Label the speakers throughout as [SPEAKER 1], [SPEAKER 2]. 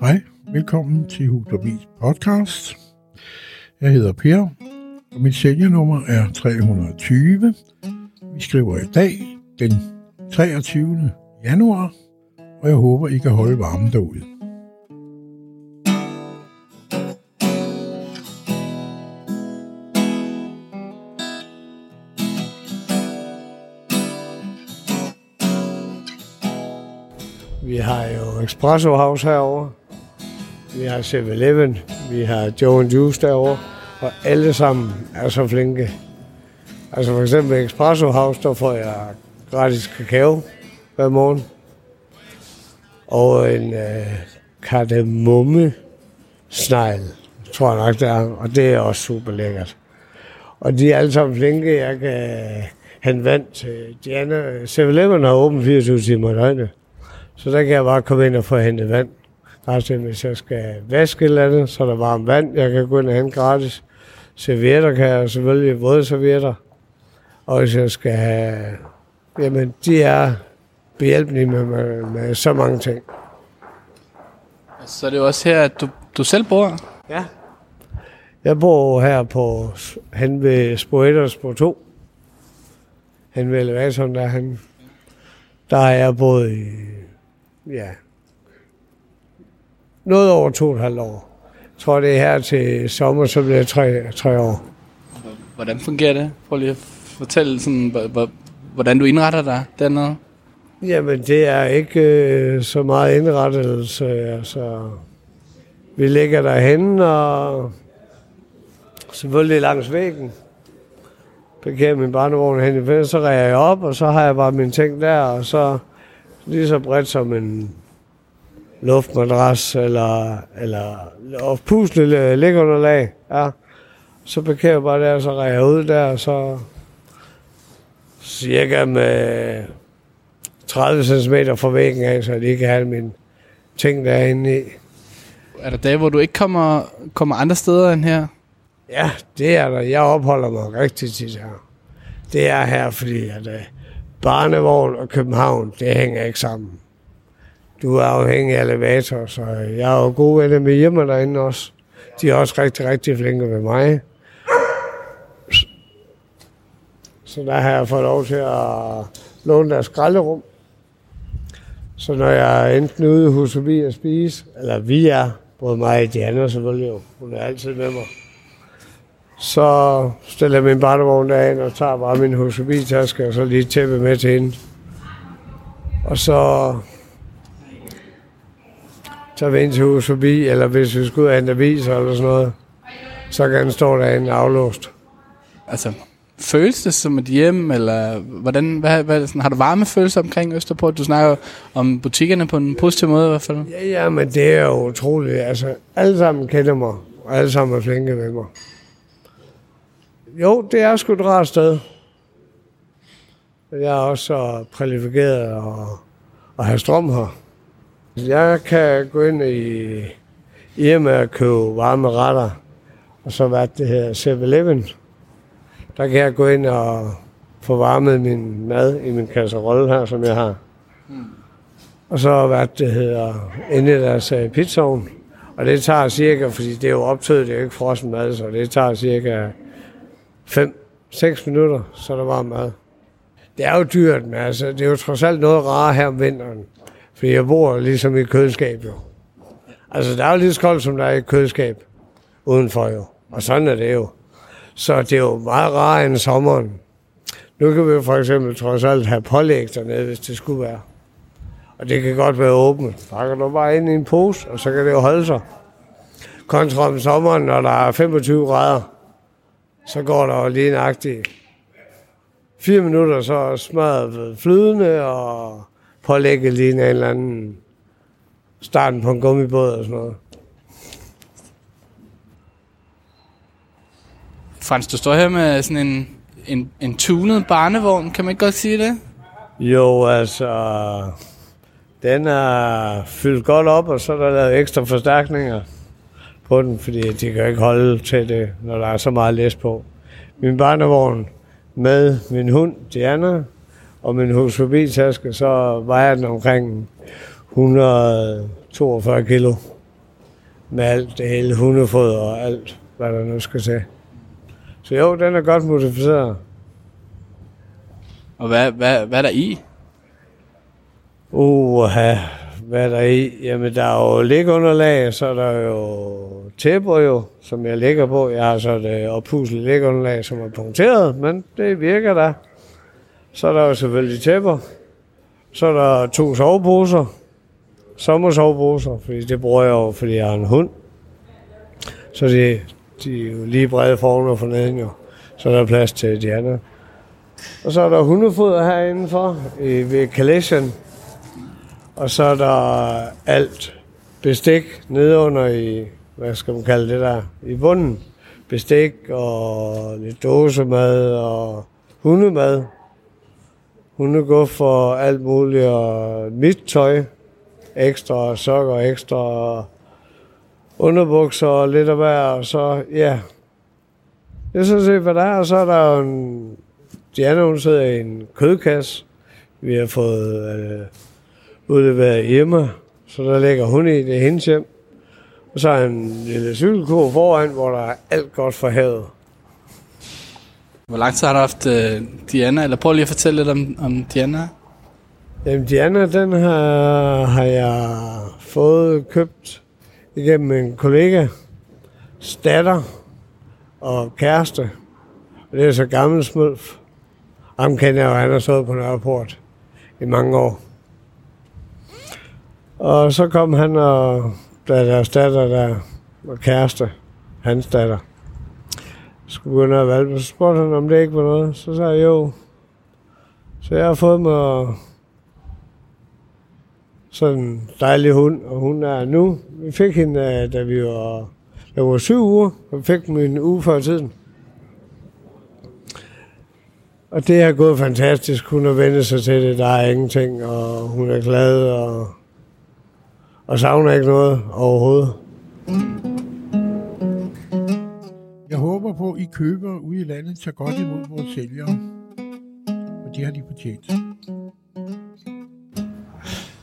[SPEAKER 1] Hej, velkommen til Hudlobis podcast. Jeg hedder Per, og mit sælgernummer er 320. Vi skriver i dag den 23. januar, og jeg håber, I kan holde varmen derude.
[SPEAKER 2] Vi har jo Espresso House herovre. Vi har 7-Eleven. Vi har Joe Juice derovre. Og alle sammen er så flinke. Altså for eksempel Espresso House, der får jeg gratis kakao hver morgen. Og en øh, kardemomme snegl, tror jeg nok det er. Og det er også super lækkert. Og de er alle sammen flinke. Jeg kan hente vand til Diana. 7-Eleven har åbent 24 timer i døgnet. Så der kan jeg bare komme ind og få hentet vand. Altså, hvis jeg skal vaske et eller andet, så er der varmt vand. Jeg kan gå ind og hente gratis. Servietter kan jeg selvfølgelig, våde servietter. Og hvis jeg skal have... Jamen, de er behjælpelige med, med, med så mange ting.
[SPEAKER 3] Så det er jo også her, at du, du selv bor.
[SPEAKER 2] Ja. Jeg bor her på, hen ved Spoeters på 2. Hen ved elevatoren, der han. Der er jeg boet i, ja, noget over to og et halvt år. Jeg tror, det er her til sommer, så bliver det tre, tre år.
[SPEAKER 3] Hvordan fungerer det? Prøv lige at fortælle, sådan, hvor- hvor- hvordan du indretter dig dernede.
[SPEAKER 2] Jamen, det er ikke øh, så meget indrettelse. Altså, vi ligger derhen og selvfølgelig langs væggen. Parkerer min barnevogn hen i fælde, så jeg op, og så har jeg bare mine ting der, og så lige så bredt som en luftmadras eller, eller og pusle lægunderlag. Ja. Så parkerer jeg bare der, og så ræger jeg ud der, og så cirka med 30 cm fra væggen af, så de ikke kan have mine ting derinde i.
[SPEAKER 3] Er der dage, hvor du ikke kommer, kommer andre steder end her?
[SPEAKER 2] Ja, det er der. Jeg opholder mig rigtig tit her. Det er her, fordi at uh, Barnevogn og København, det hænger ikke sammen. Du er afhængig af elevator, så jeg er jo god venner med hjemme derinde også. De er også rigtig, rigtig flinke med mig. Så der har jeg fået lov til at låne deres skralderum. Så når jeg er enten ude hos vi at spise, eller vi er, både mig og Diana selvfølgelig jo, hun er altid med mig, så stiller jeg min barnevogn derind og tager bare min HSB-taske og så lige tæppe med til hende. Og så vi ind til HSB, eller hvis vi skal ud en aviser eller sådan noget, så kan den stå derinde aflåst.
[SPEAKER 3] Altså, føles det som et hjem, eller hvordan, hvad, hvad, sådan, har du varme følelser omkring Østerport? Du snakker om butikkerne på en positiv måde i hvert fald.
[SPEAKER 2] Ja, ja, men det er jo utroligt. Altså, alle sammen kender mig, og alle sammen er flinke med mig. Jo, det er sgu et rart sted. Jeg er også så privilegeret at, at have strøm her. Jeg kan gå ind i Irma og købe varme retter, og så hvad det her 7-Eleven. Der kan jeg gå ind og få varmet min mad i min kasserolle her, som jeg har. Og så hvad det hedder, inde i deres øh, pizzaovn. Og det tager cirka, fordi det er jo optøjet, det er jo ikke frossen mad, så det tager cirka 5-6 minutter, så er der varm mad. Det er jo dyrt, men altså, det er jo trods alt noget rare her om vinteren. For jeg bor ligesom i køleskab jo. Altså, der er jo lige så koldt, som der er i køleskab udenfor jo. Og sådan er det jo. Så det er jo meget rarere end sommeren. Nu kan vi for eksempel trods alt have pålæg dernede, hvis det skulle være. Og det kan godt være åbent. Pakker du bare ind i en pose, og så kan det jo holde sig. Kontra om sommeren, når der er 25 grader, så går der jo lige nøjagtigt fire minutter, så er smadret flydende, og pålægget lige en eller anden starten på en gummibåd og sådan noget.
[SPEAKER 3] Frans, du står her med sådan en, en, en tunet barnevogn, kan man ikke godt sige det?
[SPEAKER 2] Jo, altså, den er fyldt godt op, og så er der lavet ekstra forstærkninger på den, fordi de kan ikke holde til det, når der er så meget læs på. Min barnevogn med min hund, Diana, og min hus forbi taske, så vejer den omkring 142 kilo. med alt det hele, hundefod og alt, hvad der nu skal til. Så jo, den er godt modificeret.
[SPEAKER 3] Og hvad, hvad, hvad er der i?
[SPEAKER 2] Uha, hvad er der i? Jamen, der er jo liggeunderlag, så er der jo tæpper jo, som jeg ligger på. Jeg har så et oppuslet liggeunderlag, som er punkteret, men det virker der. Så er der jo selvfølgelig tæpper. Så er der to soveposer. Sommersoveposer, fordi det bruger jeg jo, fordi jeg har en hund. Så de, de er jo lige brede foran og forneden jo. Så der plads til de andre. Og så er der hundefoder herinde for i, ved kalæsjen. Og så er der alt bestik nedunder i, hvad skal man kalde det der, i bunden. Bestik og lidt dåsemad og hundemad. Hun er gået for alt muligt og nyt tøj. Ekstra sokker, ekstra underbukser og lidt af hver. Og så, ja, det er sådan set, hvad der er. Og så er der en, Diana, hun sidder i en kødkasse. Vi har fået øh, udleveret hjemme, så der ligger hun i, det hendes hjem. Og så er en lille cykelkur foran, hvor der er alt godt for havet.
[SPEAKER 3] Hvor lang tid har du haft uh, Diana? Eller prøv lige at fortælle lidt om, om Diana.
[SPEAKER 2] Jamen, Diana, den har, har jeg fået købt igennem en kollega, datter og kæreste. Og det er så gammel smølf. Ham kender jeg jo, han har stået på Nørreport i mange år. Og så kom han og da deres datter der var kæreste, hans datter, skulle begynde at valpe, så spurgte han, om det ikke var noget. Så sagde jeg jo. Så jeg har fået mig sådan en dejlig hund, og hun er nu. Vi fik hende, øh, da vi var, da var syv uger, og vi fik dem en uge før tiden. Og det har gået fantastisk. Hun har vendt sig til det. Der er ingenting, og hun er glad, og, og savner ikke noget overhovedet.
[SPEAKER 1] Mm at I køber ude i landet tager godt imod vores sælgere. Og det har de fortjent.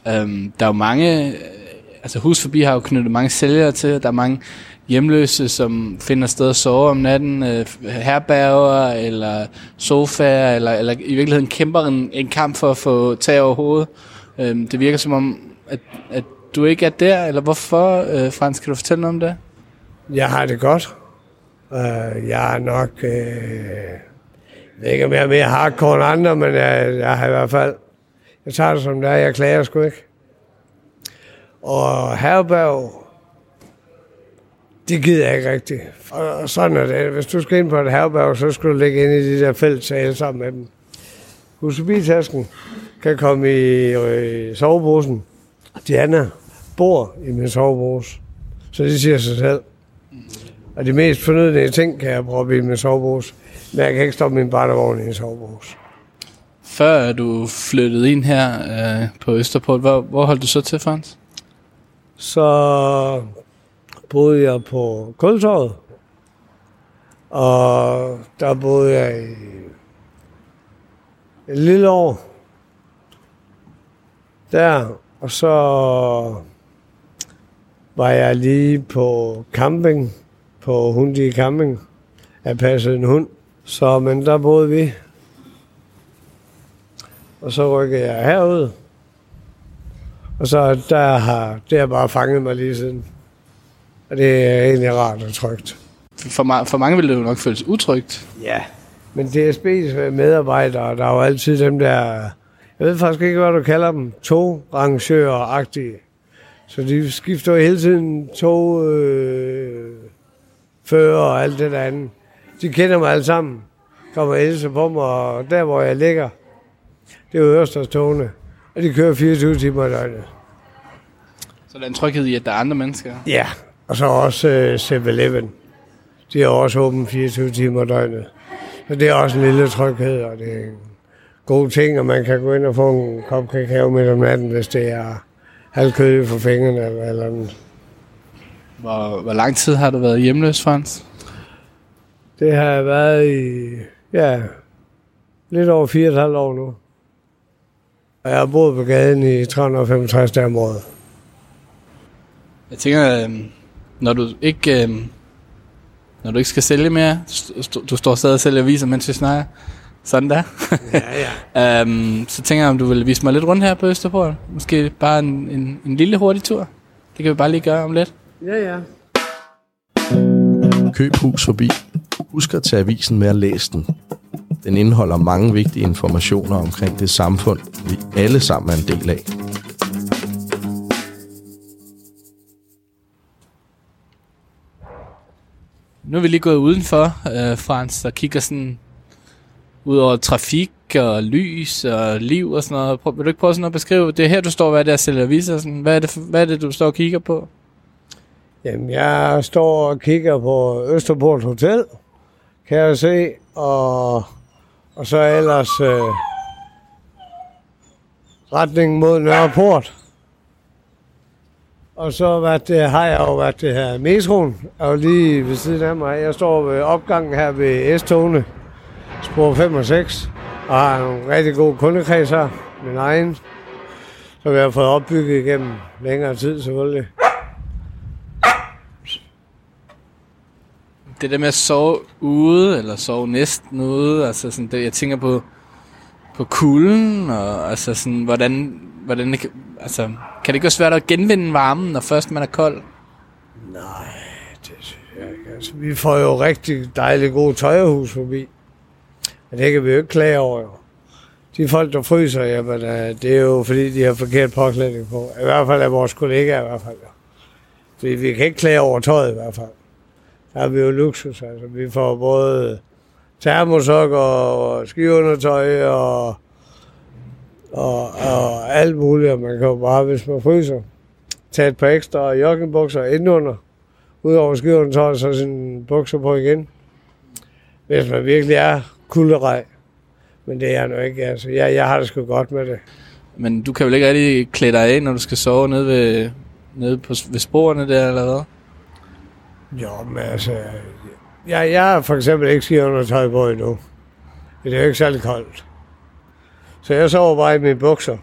[SPEAKER 3] Um, der er jo mange, altså Hus Forbi har jo knyttet mange sælgere til, der er mange hjemløse, som finder sted at sove om natten, øh, herberger eller sofaer, eller, eller i virkeligheden kæmper en, en kamp for at få tag over hovedet. Um, det virker som om, at, at du ikke er der, eller hvorfor, øh, Frans, kan du fortælle noget om det?
[SPEAKER 2] Jeg har det godt. Uh, jeg er nok... Uh, jeg ved ikke, om jeg er mere hardcore end andre, men jeg, jeg har i hvert fald... Jeg tager det som det er. Jeg klager sgu ikke. Og herberg, det gider jeg ikke rigtigt. Og sådan er det. Hvis du skal ind på et herberg, så skal du ligge ind i de der fællessale sammen med dem. Husebiltasken kan komme i, øh, i soveposen. Diana bor i min sovepose. Så det siger sig selv. Mm. Og de mest fornødne ting kan jeg proppe i min sovepose. Men jeg kan ikke stoppe min barnevogn i en sovepose.
[SPEAKER 3] Før du flyttede ind her øh, på Østerport, hvor, hvor holdt du så til, Frans?
[SPEAKER 2] Så boede jeg på Kultorvet. Og der boede jeg i et lille år. Der, og så var jeg lige på camping, på Hundi Camping. Jeg passede en hund, så men der boede vi. Og så rykkede jeg herud. Og så der har det har bare fanget mig lige siden. Og det er egentlig rart og trygt.
[SPEAKER 3] For, ma- for mange ville det jo nok føles utrygt.
[SPEAKER 2] Ja. Men DSB's medarbejdere, der er jo altid dem der, jeg ved faktisk ikke, hvad du kalder dem, tograngører-agtige. Så de skifter hele tiden tog, øh, fører og alt det der andet. De kender mig alle sammen. Kommer og hilser på mig, og der hvor jeg ligger, det er jo Ørstadstogene. Og de kører 24 timer i døgnet.
[SPEAKER 3] Så der er en tryghed i, at der er andre mennesker.
[SPEAKER 2] Ja, og så også øh, 7-Eleven. De er også åbent 24 timer i døgnet. Så det er også en lille tryghed, og det er en god ting, og man kan gå ind og få en kop kakao midt om natten, hvis det er halvkød for fingrene eller, eller andet.
[SPEAKER 3] Hvor, hvor lang tid har du været hjemløs, Frans?
[SPEAKER 2] Det har jeg været i, ja, lidt over 4,5 år nu. Og jeg har boet på gaden i 365 dage om året.
[SPEAKER 3] Jeg tænker, øh, når du ikke... Øh, når du ikke skal sælge mere, du står stadig og sælger aviser, mens vi snakker, sådan der.
[SPEAKER 2] Ja, ja.
[SPEAKER 3] um, så tænker jeg, om du vil vise mig lidt rundt her på Østerport. Måske bare en, en, en lille hurtig tur. Det kan vi bare lige gøre om lidt.
[SPEAKER 2] Ja, ja.
[SPEAKER 4] Køb hus forbi. Husk at tage avisen med og læse den. Den indeholder mange vigtige informationer omkring det samfund, vi alle sammen er en del af.
[SPEAKER 3] Nu er vi lige gået udenfor, øh, Frans, og kigger sådan ud over trafik og lys og liv og sådan noget. Prøv, vil du ikke prøve sådan at beskrive, det er her, du står, hvad er det, jeg sælger aviser? Sådan, hvad, er det, hvad er det, du står og kigger på?
[SPEAKER 2] Jamen, jeg står og kigger på Østerport Hotel, kan jeg se, og, og så ellers øh, retning mod Nørreport. Og så hvad det, har jeg jo været det her metroen, og lige ved siden af mig. Jeg står ved opgangen her ved S-togene, spor 5 og 6, og har en rigtig god kundekreds her, min egen, som jeg har fået opbygget igennem længere tid selvfølgelig.
[SPEAKER 3] Det der med at sove ude, eller sove næsten ude, altså sådan det, jeg tænker på, på kulden, og altså sådan, hvordan, hvordan det, altså, kan det ikke være svært at genvinde varmen, når først man er kold?
[SPEAKER 2] Nej, det synes jeg ikke. Altså, vi får jo rigtig dejligt gode tøjhus forbi. Og det kan vi jo ikke klage over. Jo. De folk, der fryser, jamen, øh, det er jo fordi, de har forkert påklædning på. I hvert fald er vores kollegaer i hvert fald. Jo. Fordi vi kan ikke klage over tøjet i hvert fald. Der har vi jo luksus. Altså, vi får både termosok og skiundertøj og, og, og alt muligt. Og man kan jo bare, hvis man fryser, tage et par ekstra joggingbukser indenunder, udover skiundertøj, så sine bukser på igen. Hvis man virkelig er kulderej. Men det er jeg nu ikke. Altså, jeg, jeg har det sgu godt med det.
[SPEAKER 3] Men du kan vel ikke rigtig klæde dig af, når du skal sove nede ved, nede på, ved sporene der, eller hvad?
[SPEAKER 2] Jo, men altså... Jeg, jeg har for eksempel ikke skiundertøj på endnu. Det er jo ikke særlig koldt. Så jeg sover bare i mine bukser.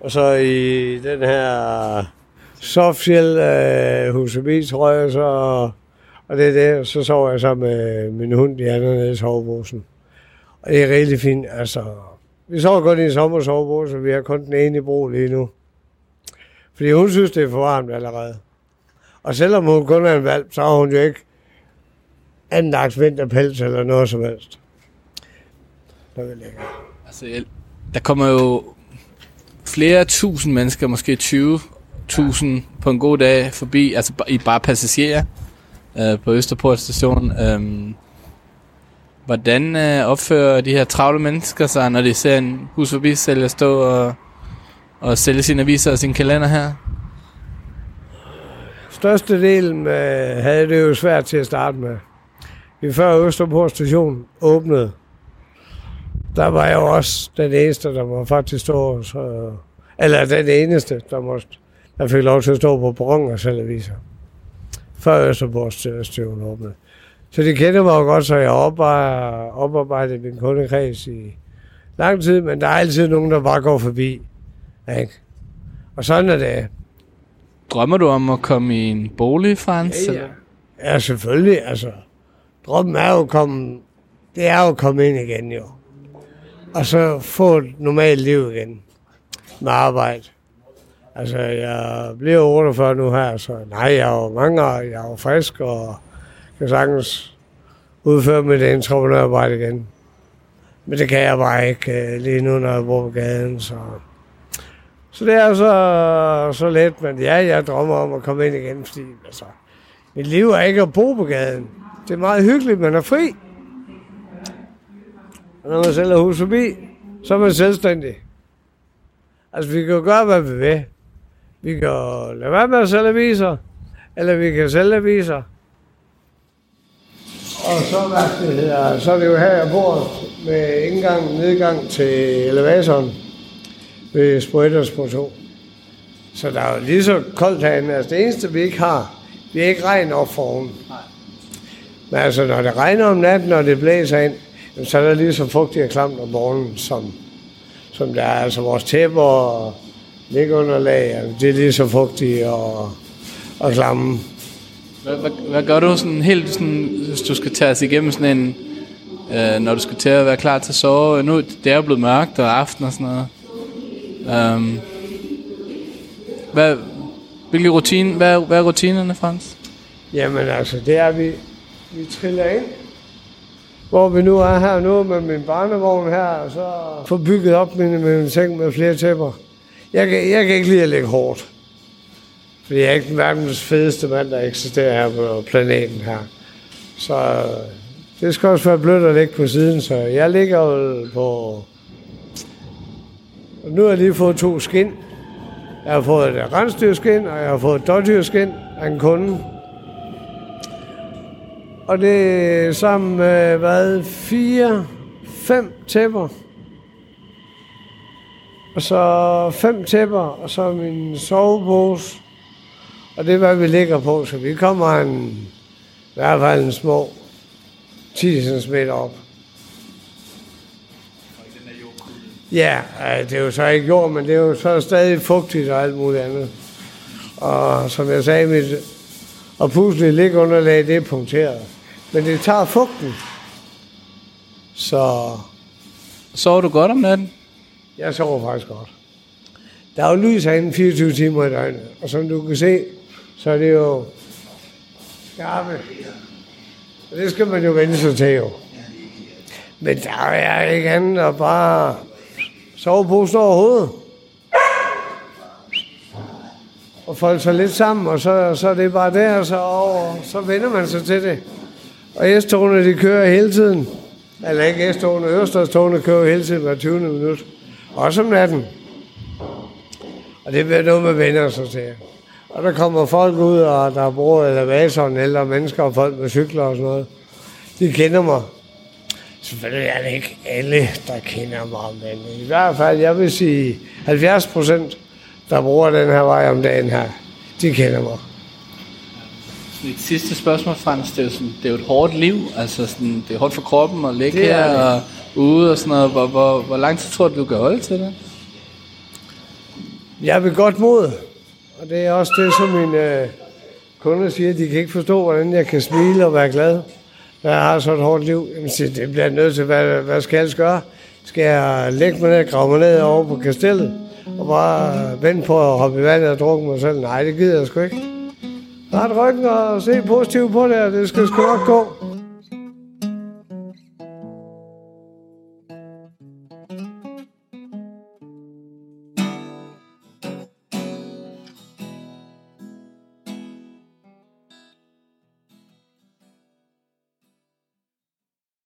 [SPEAKER 2] Og så i den her softshell øh, husebi, tror jeg, så... Og det er det, så sover jeg så med min hund, de andre nede i soveposen. Og det er rigtig fint, altså... Vi sover godt i en sommersovepose, vi har kun den ene i brug lige nu. Fordi hun synes, det er for varmt allerede. Og selvom hun kun er en valp, så har hun jo ikke anlagt vinterpels eller noget som helst. Der vil jeg
[SPEAKER 3] Altså, der kommer jo flere tusind mennesker, måske 20.000 på en god dag forbi, altså i bare passagerer øh, på Østerport station. Øhm, hvordan øh, opfører de her travle mennesker sig, når de ser en hus forbi sælger stå og, og sælge sine aviser og sin kalender her?
[SPEAKER 2] Størstedelen øh, havde det jo svært til at starte med. I før Østerport station åbnede, der var jeg jo også den eneste, der var faktisk stå, så, eller den eneste, der, måtte, der fik lov til at stå på perronen og sælge viser. Før Østerport station åbnede. Så de kender mig jo godt, så jeg oparbejdede min kundekreds i lang tid, men der er altid nogen, der bare går forbi. Ikke? Og sådan er det.
[SPEAKER 3] Drømmer du om at komme i en bolig, Frans?
[SPEAKER 2] Ja, ja. ja, selvfølgelig. Altså, drømmen er jo at komme, det er jo at komme ind igen, jo. Og så få et normalt liv igen med arbejde. Altså, jeg bliver 48 nu her, så nej, jeg er jo mange år, jeg er jo frisk og kan sagtens udføre mit entreprenørarbejde igen. Men det kan jeg bare ikke øh, lige nu, når jeg bor på gaden, så... Så det er så, så let, men ja, jeg drømmer om at komme ind igen, fordi altså, mit liv er ikke at bo på gaden. Det er meget hyggeligt, man er fri. Og når man sælger hus forbi, så er man selvstændig. Altså, vi kan jo gøre, hvad vi vil. Vi kan jo lade være med at sælge aviser, eller vi kan sælge aviser. Og så, hvad det hedder, så er det jo her, jeg bor med indgang nedgang til elevatoren ved Sprøjters på to. Så der er jo lige så koldt herinde. Altså det eneste, vi ikke har, vi er ikke regn op foran. Men altså, når det regner om natten, og det blæser ind, så er der lige så fugtigt og klamt om morgenen, som, som der er. Altså vores tæpper og liggeunderlag, altså, det er lige så fugtigt og, og klamme.
[SPEAKER 3] Hvad, hvad, hvad gør du sådan helt, sådan, hvis du skal tage os igennem sådan en, øh, når du skal til at være klar til at sove? Nu det er blevet mørkt og aften og sådan noget. Um, hvad, hvilke rutine, hvad, hvad er rutinerne, Frans?
[SPEAKER 2] Jamen altså, det er, vi, vi triller ind, hvor vi nu er her nu med min barnevogn her, og så får bygget op min, min seng med flere tæpper. Jeg kan, jeg kan ikke lide at lægge hårdt. Fordi jeg er ikke den verdens fedeste mand, der eksisterer her på planeten her. Så øh, det skal også være blødt at ligge på siden, så jeg ligger jo på... Nu har jeg lige fået to skin. Jeg har fået et rensdyrskin, og jeg har fået et dårdyrskin af en kunde. Og det er sammen med, hvad, fire, fem tæpper. Og så fem tæpper, og så min sovepose. Og det er, hvad vi ligger på, så vi kommer en, i hvert fald en små 10 cm op. Ja, det er jo så ikke jord, men det er jo så stadig fugtigt og alt muligt andet. Og som jeg sagde, mit og pusle liggeunderlag, det er punkteret. Men det tager fugten. Så
[SPEAKER 3] Sover du godt om natten?
[SPEAKER 2] jeg sover faktisk godt. Der er jo lys herinde 24 timer i døgnet, og som du kan se, så er det jo skarpe. Og det skal man jo vende sig til jo. Men der er ikke andet at bare sove over hovedet. Og folde sig lidt sammen, og så, så er det bare der, og så, over, så vender man sig til det. Og S-togene, de kører hele tiden. Eller ikke S-togene, Ørestadstogene kører hele tiden hver 20. minut. Også om natten. Og det bliver noget med venner sig til. Og der kommer folk ud, og der bruger elevatoren, ældre mennesker og folk med cykler og sådan noget. De kender mig. Selvfølgelig er det ikke alle, der kender mig, men i hvert fald, jeg vil sige 70 procent, der bruger den her vej om dagen her, de kender mig.
[SPEAKER 3] Et sidste spørgsmål, Frans. Det er jo, sådan, det er jo et hårdt liv. Altså, sådan, det er hårdt for kroppen at ligge
[SPEAKER 2] Det er
[SPEAKER 3] her og ude og sådan noget. Hvor, hvor, hvor lang tid tror du, du kan holde til det?
[SPEAKER 2] Jeg vil godt mod, og det er også det, som mine øh, kunder siger, de kan ikke forstå, hvordan jeg kan smile og være glad, når jeg har så et hårdt liv. Jamen, siger, det bliver nødt til, hvad, hvad skal jeg gøre? Skal jeg lægge mig ned og grave mig ned over på kastellet, og bare vente på at hoppe i vandet og drukke mig selv? Nej, det gider jeg sgu ikke. Ret ryggen og se positivt på det, og det skal sgu nok gå.